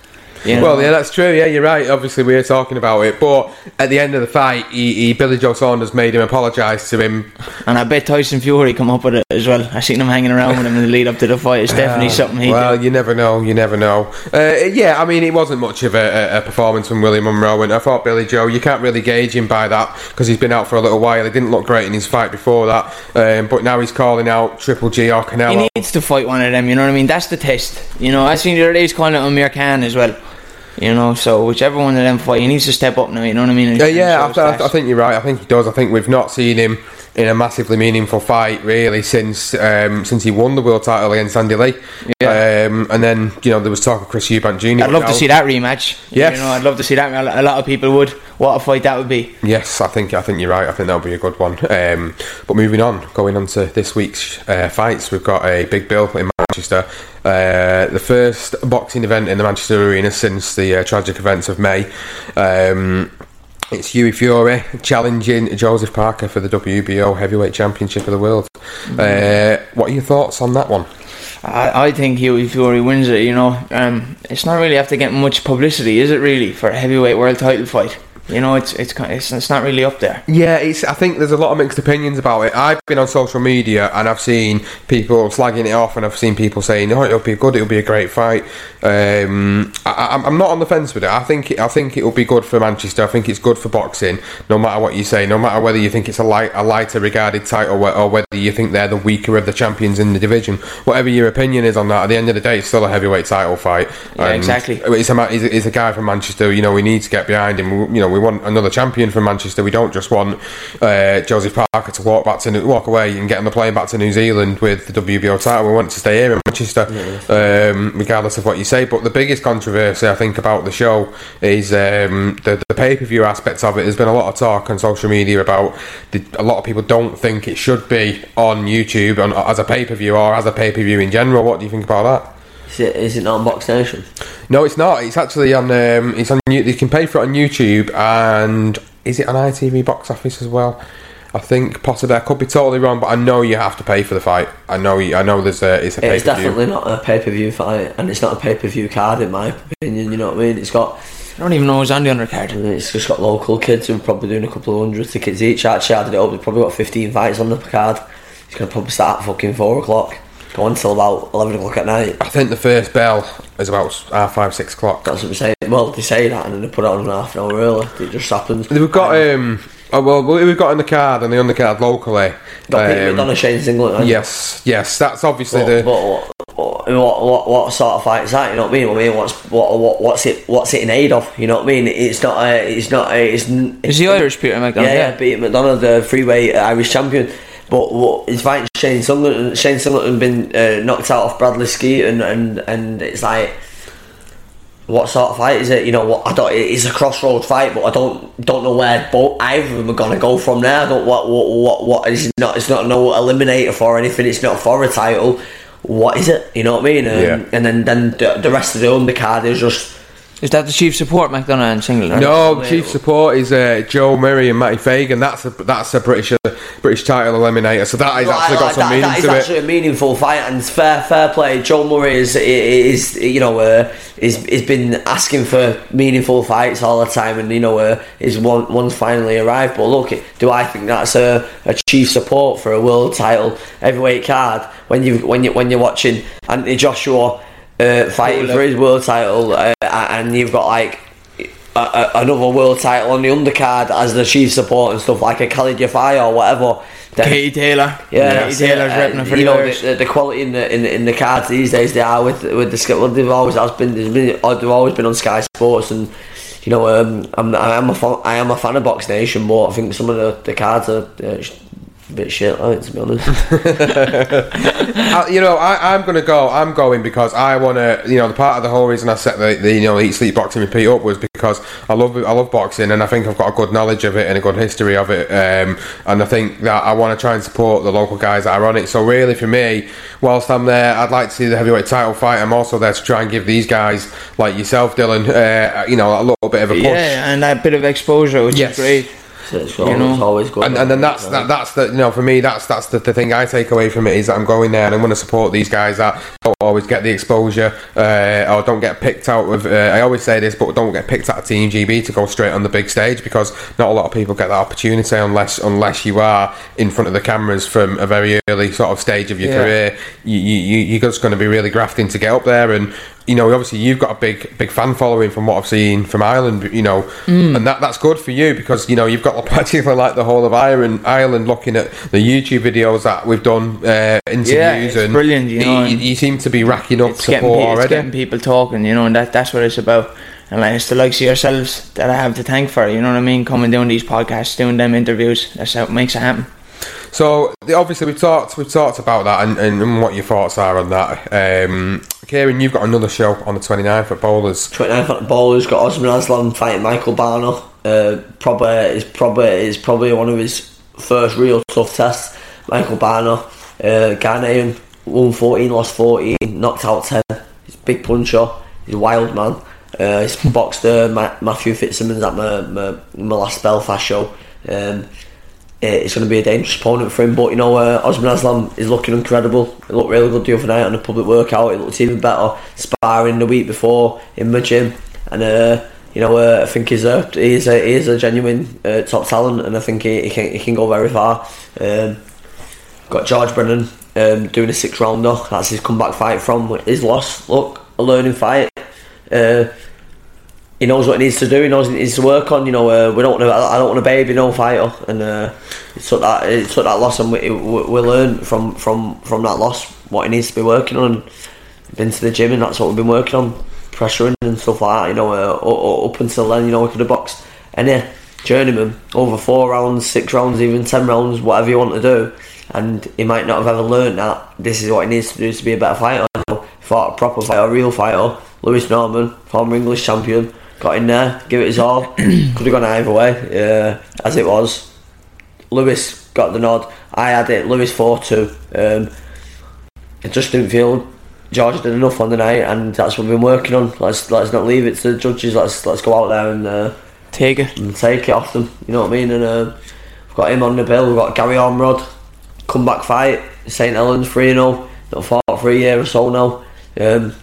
Well, yeah, that's true. Yeah, you're right. Obviously, we were talking about it, but at the end of the fight, he, he Billy Joe Saunders made him apologise to him. And I bet Tyson Fury come up with it as well. I seen him hanging around with him in the lead up to the fight. It's definitely something he well, did. you never know. You never know. Uh, yeah, I mean, it wasn't much of a, a, performance from William Monroe, and I thought Billy Joe. You can't really gauge him by that because he's been out for a little while. He didn't look great in his fight before that, um, but now he's calling out Triple G or Canelo. He needs to fight one of them. You know what I mean? That's the test. You know, I seen the other day he's calling it Amir Khan as well. You know, so whichever one of them fight, he needs to step up now. You know what I mean? And Yeah, yeah, I, I, I think you're right. I think he does. I think we've not seen him in a massively meaningful fight, really, since um, since he won the world title against Andy Lee. Yeah. Um, and then you know there was talk of Chris Eubank Jr. I'd love to see that rematch. Yes. You know, I'd love to see that. A lot of people would. What a fight that would be. Yes, I think I think you're right. I think that'll be a good one. Um, but moving on, going on to this week's uh, fights, we've got a big bill in Manchester. Uh, the first boxing event in the Manchester Arena since the uh, tragic events of May. Um, it's Hughie Fury challenging Joseph Parker for the WBO Heavyweight Championship of the World. Uh, what are your thoughts on that one? I, I think Hughie Fury wins it. You know, um, it's not really after getting much publicity, is it? Really for a heavyweight world title fight. You know, it's it's it's, it's not really up there. Yeah, it's. I think there's a lot of mixed opinions about it. I've been on social media and I've seen people slagging it off, and I've seen people saying, "Oh, it'll be good. It'll be a great fight." Um, I, I'm- I'm not on the fence with it. I think it, I think it will be good for Manchester. I think it's good for boxing, no matter what you say. No matter whether you think it's a light, a lighter regarded title, or or whether you think they're the weaker of the champions in the division. Whatever your opinion is on that, at the end of the day, it's still a heavyweight title fight. Yeah, exactly. It's a, he's a, guy from Manchester. You know, we need to get behind him. You know, we want another champion from Manchester. We don't just want uh, Joseph Parker to walk back to walk away and get on the plane back to New Zealand with the WBO title. We want to stay here in Manchester, um, regardless of what you say. But the biggest controversy I think about the show is um, the, the pay per view aspects of it. There's been a lot of talk on social media about the, a lot of people don't think it should be on YouTube on, as a pay per view or as a pay per view in general. What do you think about that? Is it, is it not on Box Nation? No, it's not. It's actually on. Um, it's on. You you can pay for it on YouTube, and is it on ITV box office as well? I think possibly. I could be totally wrong, but I know you have to pay for the fight. I know. You, I know. There's a. It's a pay It's per view. definitely not a pay per view fight, and it's not a pay per view card in my opinion. You know what I mean? It's got I don't even know who's on the undercard. it's just got local kids who are probably doing a couple of hundred tickets each. Actually, I added it up. They've probably got 15 fights on the card. It's gonna probably start at fucking four o'clock, go on till about 11 o'clock at night. I think the first bell is about half five, six o'clock. That's what I'm saying. Well, they say that, and then they put it on half an hour early. It just happens. We've got. Um, oh, well, we've got in the card and they on the undercard locally. got Pete um, McDonagh, Shane Singleton. Yes, yes. That's obviously But, the. but what, what, what, what sort of fight is that? You know what I mean? I mean, what's what, what what's it what's it in aid of? You know what I mean? It's not a, it's not a, it's, n- Is the Irish Peter McDonagh? yeah, yeah, Peter McDonagh, the freeway Irish champion. But what he's fighting Shane Singleton. Shane Singleton been uh, knocked out off Bradley Skeete, and, and and it's like. What sort of fight is it? You know what? I don't. It's a crossroads fight, but I don't don't know where both either of them are gonna go from there. I don't what what what what. It's not. It's not no eliminator for anything. It's not for a title. What is it? You know what I mean? Um, Yeah. And then then the, the rest of the undercard is just Is that the chief support McDonagh and Singleton? No, chief support is uh, Joe Murray and Matty Fagan. That's a that's a British uh, British title eliminator. So that has No, actually I got like some that, meaning that is to it. actually a meaningful fight and fair fair play. Joe Murray is is you know uh, is is been asking for meaningful fights all the time and you know uh, his one one's finally arrived. But look, do I think that's a, a chief support for a world title heavyweight card when you when you when you're watching Anthony Joshua uh, fighting for his world title uh, and you've got like. A, a, another world title on the undercard as the chief support and stuff like a Khalid Yafai or whatever. then- Katie Taylor. yeah, Katie Taylor's uh, repping for you the know the, the quality in the, in the in the cards these days they are with with the. Well, they've always has been. There's been oh, they've always been on Sky Sports, and you know um, I'm I am a fan, I am a fan of Box Nation, but I think some of the, the cards are uh, a bit shit. I think to be honest. I, you know, I, I'm going to go. I'm going because I want to. You know, the part of the whole reason I set the, the you know eat sleep boxing repeat up was because I love I love boxing and I think I've got a good knowledge of it and a good history of it. Um, and I think that I want to try and support the local guys that are on it. So really, for me, whilst I'm there, I'd like to see the heavyweight title fight. I'm also there to try and give these guys like yourself, Dylan, uh, you know, a little bit of a push. Yeah, and that bit of exposure, which Yes. is great. So it's, You always, know. it's always good. and, and then that's that, that's the you know for me that's that's the, the thing I take away from it is that I'm going there and I'm going to support these guys that always get the exposure uh, or don't get picked out of uh, I always say this but don't get picked out of Team GB to go straight on the big stage because not a lot of people get that opportunity unless unless you are in front of the cameras from a very early sort of stage of your Yeah. career you, you, you- you're just going to be really grafting to get up there and you know obviously you've got a big big fan following from what I've seen from Ireland you know and that that's good for you because you know you've got a particularly like the whole of Ireland Ireland looking at the YouTube videos that we've done uh, interviews Yeah, and brilliant, you know, you, you seem to be racking up It's getting, support pe- it's getting people talking, you know, and that that's what it's about. And like it's the likes of yourselves that I have to thank for, you know what I mean? Coming doing these podcasts, doing them interviews. That's how it makes it happen. So the, obviously we've talked we've talked about that and, and, and what your thoughts are on that. Um, Kieran, you've got another show on the 29th at Bowlers. 29th at the Bowlers got Osman Aslam fighting Michael Barno. Uh, probably is probably is probably one of his first real tough tests. Michael Barno, uh, Ghanaian, won 14, lost 14, knocked out 10. He's a big puncher. He's a wild man. Uh, he's boxed uh, Ma- Matthew Fitzsimmons at my, my, my last Belfast show. Um, it's going to be a dangerous opponent for him, but you know, uh, Osman Aslam is looking incredible. It looked really good the other night on the public workout. It looked even better sparring the week before in the gym, and uh, you know, uh, I think he's a he's a he's a genuine uh, top talent, and I think he, he can he can go very far. Um, got George Brennan um, doing a six rounder. That's his comeback fight from his loss. Look, a learning fight. Uh, he knows what he needs to do. He knows what he needs to work on. You know, uh, we don't. Want to, I don't want a baby, no fighter, and uh, he took that. He took that loss, and we, we, learn from from from that loss what he needs to be working on. Been to the gym, and that's what we've been working on, pressuring and stuff like that. You know, uh, up until then, you know, we could have boxed any journeyman over four rounds, six rounds, even ten rounds, whatever you want to do. And he might not have ever learned that this is what he needs to do to be a better fighter. Fought a proper fighter, a real fighter. Lewis Norman, former English champion, got in there, give it his all. Could have gone either way, uh, as it was. Lewis got the nod. I had it. Lewis four two. Um, it just didn't feel George did enough on the night, and that's what we've been working on. Let's let's not leave it to the judges. Let's let's go out there and uh, Take it. and take it off them. You know what I mean? And uh, we've got him on the bill. We've got Gary Ormrod, comeback fight, St Helens three 0 Not fought for a year or so now. Um,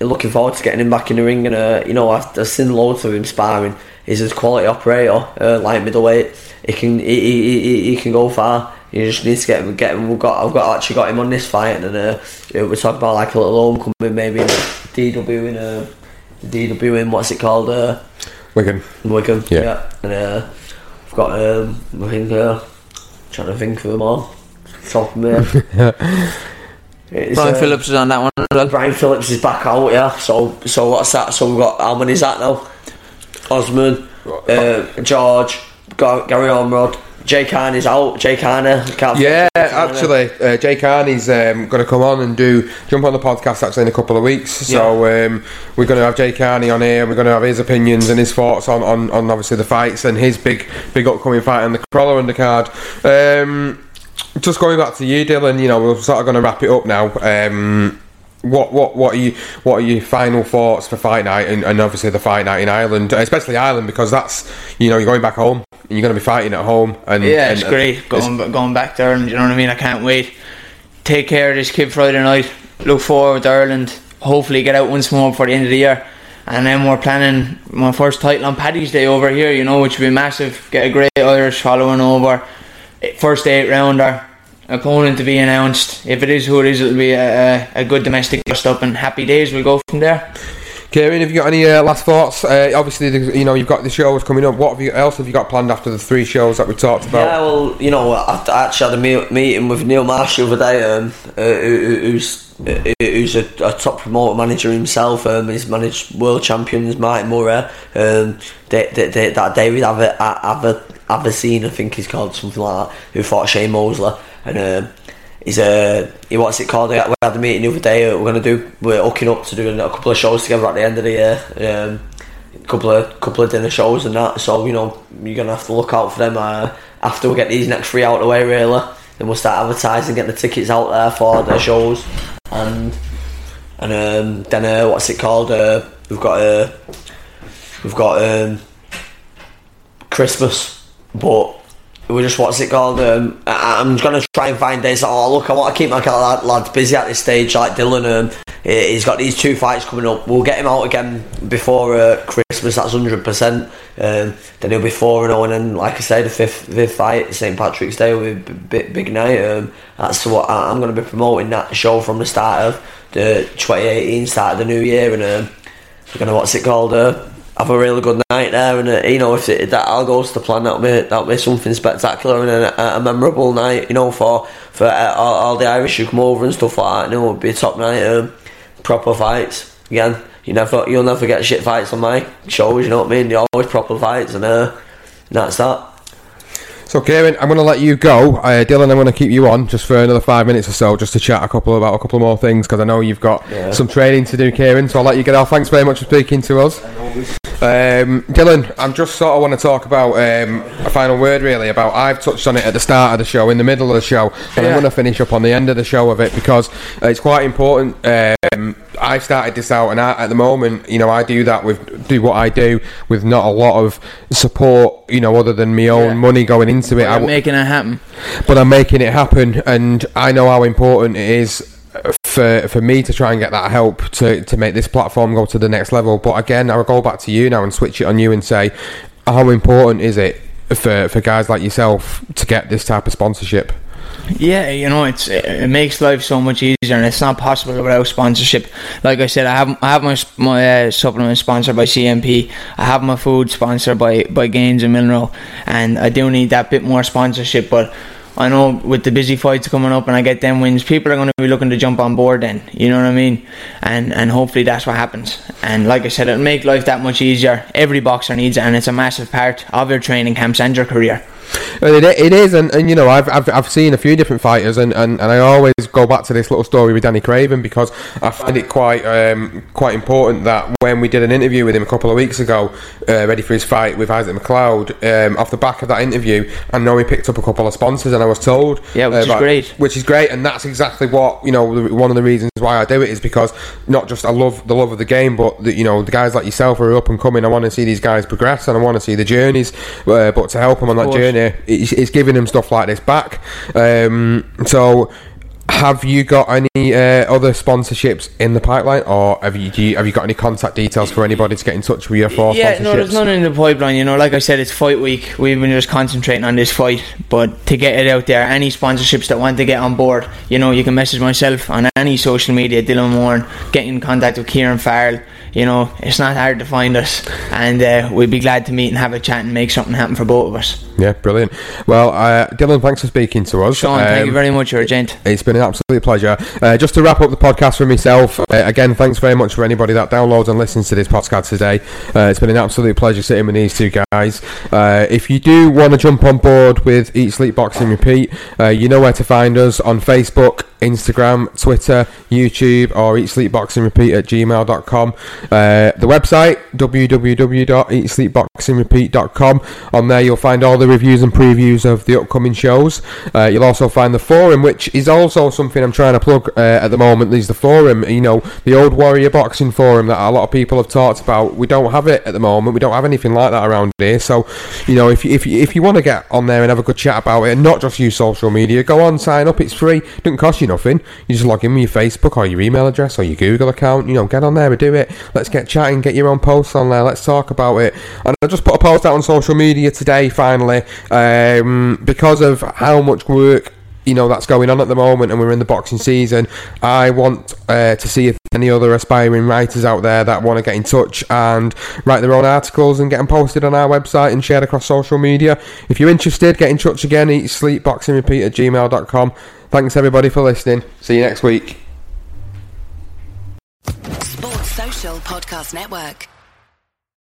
looking forward to getting him back in the ring. And uh, you know, I've, I've seen loads of him sparring. He's a quality operator, uh, light middleweight. He can he, he, he, he can go far. You just need to get him. Get him. We've got. I've got actually got him on this fight, and uh, we're talking about like a little homecoming, maybe in DW in a DW in what's it called? Uh, Wigan. Wigan. Yeah. And uh, I've got um, I think uh, trying to think of them all. Top of me. It's, Brian uh, Phillips is on that one as well. Brian Phillips is back out, yeah. So so what's that? So we've got how many is that now? Osman, uh, George, Gary Ormrod, Jay Khan is out. Jay Carner, can't Yeah, Jay Carner. actually, uh, Jay Carney's um, going to come on and do jump on the podcast actually in a couple of weeks. So um, we're going to have Jay Carney on here. We're going to have his opinions and his thoughts on, on, on obviously the fights and his big big upcoming fight on the Crolla undercard. Um, just going back to you, Dylan. You know, we're sort of going to wrap it up now. Um, what what what are you what are your final thoughts for fight night and, and obviously the fight night in Ireland, especially Ireland because that's you know you're going back home and you're going to be fighting at home and Yeah, and, it's great going going back to Ireland. You know what I mean? I can't wait. Take care of this kid Friday night. Look forward to Ireland. Hopefully, get out once more before the end of the year. And then we're planning my first title on Paddy's Day over here. You know, which will be massive. Get a great Irish following over. First eight rounder. Opponent to be announced. If it is who it is, it'll be a, a, a good domestic dust up and happy days. We'll go from there. Kieran, have you got any uh, last thoughts? Uh, obviously, the, you know you've got the shows coming up. What have you, else have you got planned after the three shows that we talked about? Yeah, well, you know, I, I actually had a me- meeting with Neil Marsh the other day, um, uh, who, who's uh, who's a, a top promoter manager himself. Um, he's managed world champions Martin Murray. Um, they, they, they, that David Aver, Aver, Avicine, I think he's called something like that, who fought Shane Mosley, and um, he's a he what's it called? We had a meeting the other day. uh, We're gonna do we're hooking up to do a couple of shows together at the end of the year. Um, couple of couple of dinner shows and that. So you know you're gonna have to look out for them uh, after we get these next three out of the way. Really, then we'll start advertising, get the tickets out there for the shows, and and um, then uh, what's it called? Uh, we've got uh, we've got um, Christmas, but we just what's it called? Um, I, I'm gonna try and find days. Oh, look, I want to keep my lad, lads busy at this stage. Like Dylan, um, he- he's got these two fights coming up. We'll get him out again before uh, Christmas. That's hundred percent. Um, then he'll be four and zero, and then like I say, the fifth fifth fight, St Patrick's Day, will be a big big night. Um, that's what I, I'm going to be promoting that show from the start of the 2018 start of the new year, and um, we're to what's it called? Uh, have a really good night there, and uh, you know if it, that all goes to plan, that'll be that'll be something spectacular and a, a memorable night, you know, for for uh, all, all the Irish who come over and stuff like that. You know, it'll be a top night, um, proper fights again. You never, you'll never get shit fights on my shows. You know what I mean? They're always proper fights, and uh, and that's that. So, Kieran, I'm going to let you go. Uh, Dylan, I'm going to keep you on just for another five minutes or so, just to chat a couple about a couple more things because I know you've got some training to do, Kieran. So I'll let you get off. Thanks very much for speaking to us. Um, Dylan, I'm just sort of want to talk about um, a final word, really. About I've touched on it at the start of the show, in the middle of the show, and I'm going to finish up on the end of the show of it because uh, it's quite important. Um, I started this out, and I, at the moment, you know, I do that with do what I do with not a lot of support, you know, other than my own Yeah. money going into it. I'm w- making it happen. but I'm making it happen, and I know how important it is uh, for for me to try and get that help to to make this platform go to the next level. But again, I'll go back to you now and switch it on you and say, how important is it for for guys like yourself to get this type of sponsorship? Yeah, you know, it's it makes life so much easier, and it's not possible without sponsorship. Like I said, I have I have my my uh, supplement sponsored by CMP. I have my food sponsored by by Gaines and Mineral, and I do need that bit more sponsorship. But I know with the busy fights coming up, and I get them wins, people are going to be looking to jump on board. Then you know what I mean, and and hopefully that's what happens. And like I said, it'll make life that much easier. Every boxer needs it, and it's a massive part of your training camps and your career. It, it is, and, and you know, I've, I've I've seen a few different fighters, and, and, and I always go back to this little story with Danny Craven because I find it quite um, quite important that when we did an interview with him a couple of weeks ago, uh, ready for his fight with Isaac McLeod, um, off the back of that interview, I know he picked up a couple of sponsors, and I was told, Yeah, which is about- great. which is great, and that's exactly what you know. One of the reasons why I do it is because not just I love the love of the game, but the, you know the guys like yourself who are up and coming. I want to see these guys progress, and I want to see the journeys. Uh, but to help them on that course. Journey, it's, it's giving them stuff like this back. Um, so. Have you got any uh, other sponsorships in the pipeline, or have you, do you have you got any contact details for anybody to get in touch with you for Yeah, sponsorships? no, there's none in the pipeline. You know, like I said, it's fight week. We've been just concentrating on this fight, but to get it out there, any sponsorships that want to get on board, you know, you can message myself on any social media, Dylan Warren, get in contact with Kieran Farrell. You know, it's not hard to find us, and uh, we'd be glad to meet and have a chat and make something happen for both of us. Yeah, brilliant. Well, uh, Dylan, thanks for speaking to us. Sean, thank you Um, very much. You're a gent. It's been an absolute pleasure. Uh, just to wrap up the podcast for myself, uh, again, thanks very much for anybody that downloads and listens to this podcast today. Uh, it's been an absolute pleasure sitting with these two guys. Uh, if you do want to jump on board with Eat, Sleep, Boxing, Repeat, uh, you know where to find us on Facebook, Instagram, Twitter, YouTube, or Eat, Sleep, Boxing, Repeat at gmail.com. Uh, the website, www.eatsleepboxingrepeat.com. On there, you'll find all the reviews and previews of the upcoming shows. Uh, you'll also find the forum, which is also something I'm trying to plug uh, at the moment. Is the forum, you know, the old Warrior Boxing forum that a lot of people have talked about. We don't have it at the moment. We don't have anything like that around here. So, you know, if you, if if you want to get on there and have a good chat about it, and not just use social media, go on, sign up. It's free. It Doesn't cost you nothing. You just log in with your Facebook or your email address or your Google account. You know, get on there and do it. Let's get chatting. Get your own posts on there. Let's talk about it. And I just put a post out on social media today, finally, um, because of how much work you know that's going on at the moment and we're in the boxing season i want uh, to see if any other aspiring writers out there that want to get in touch and write their own articles and get them posted on our website and shared across social media. If you're interested get in touch again eat sleep boxing repeat at gmail.com thanks everybody for listening. See you next week. Sports Social Podcast Network.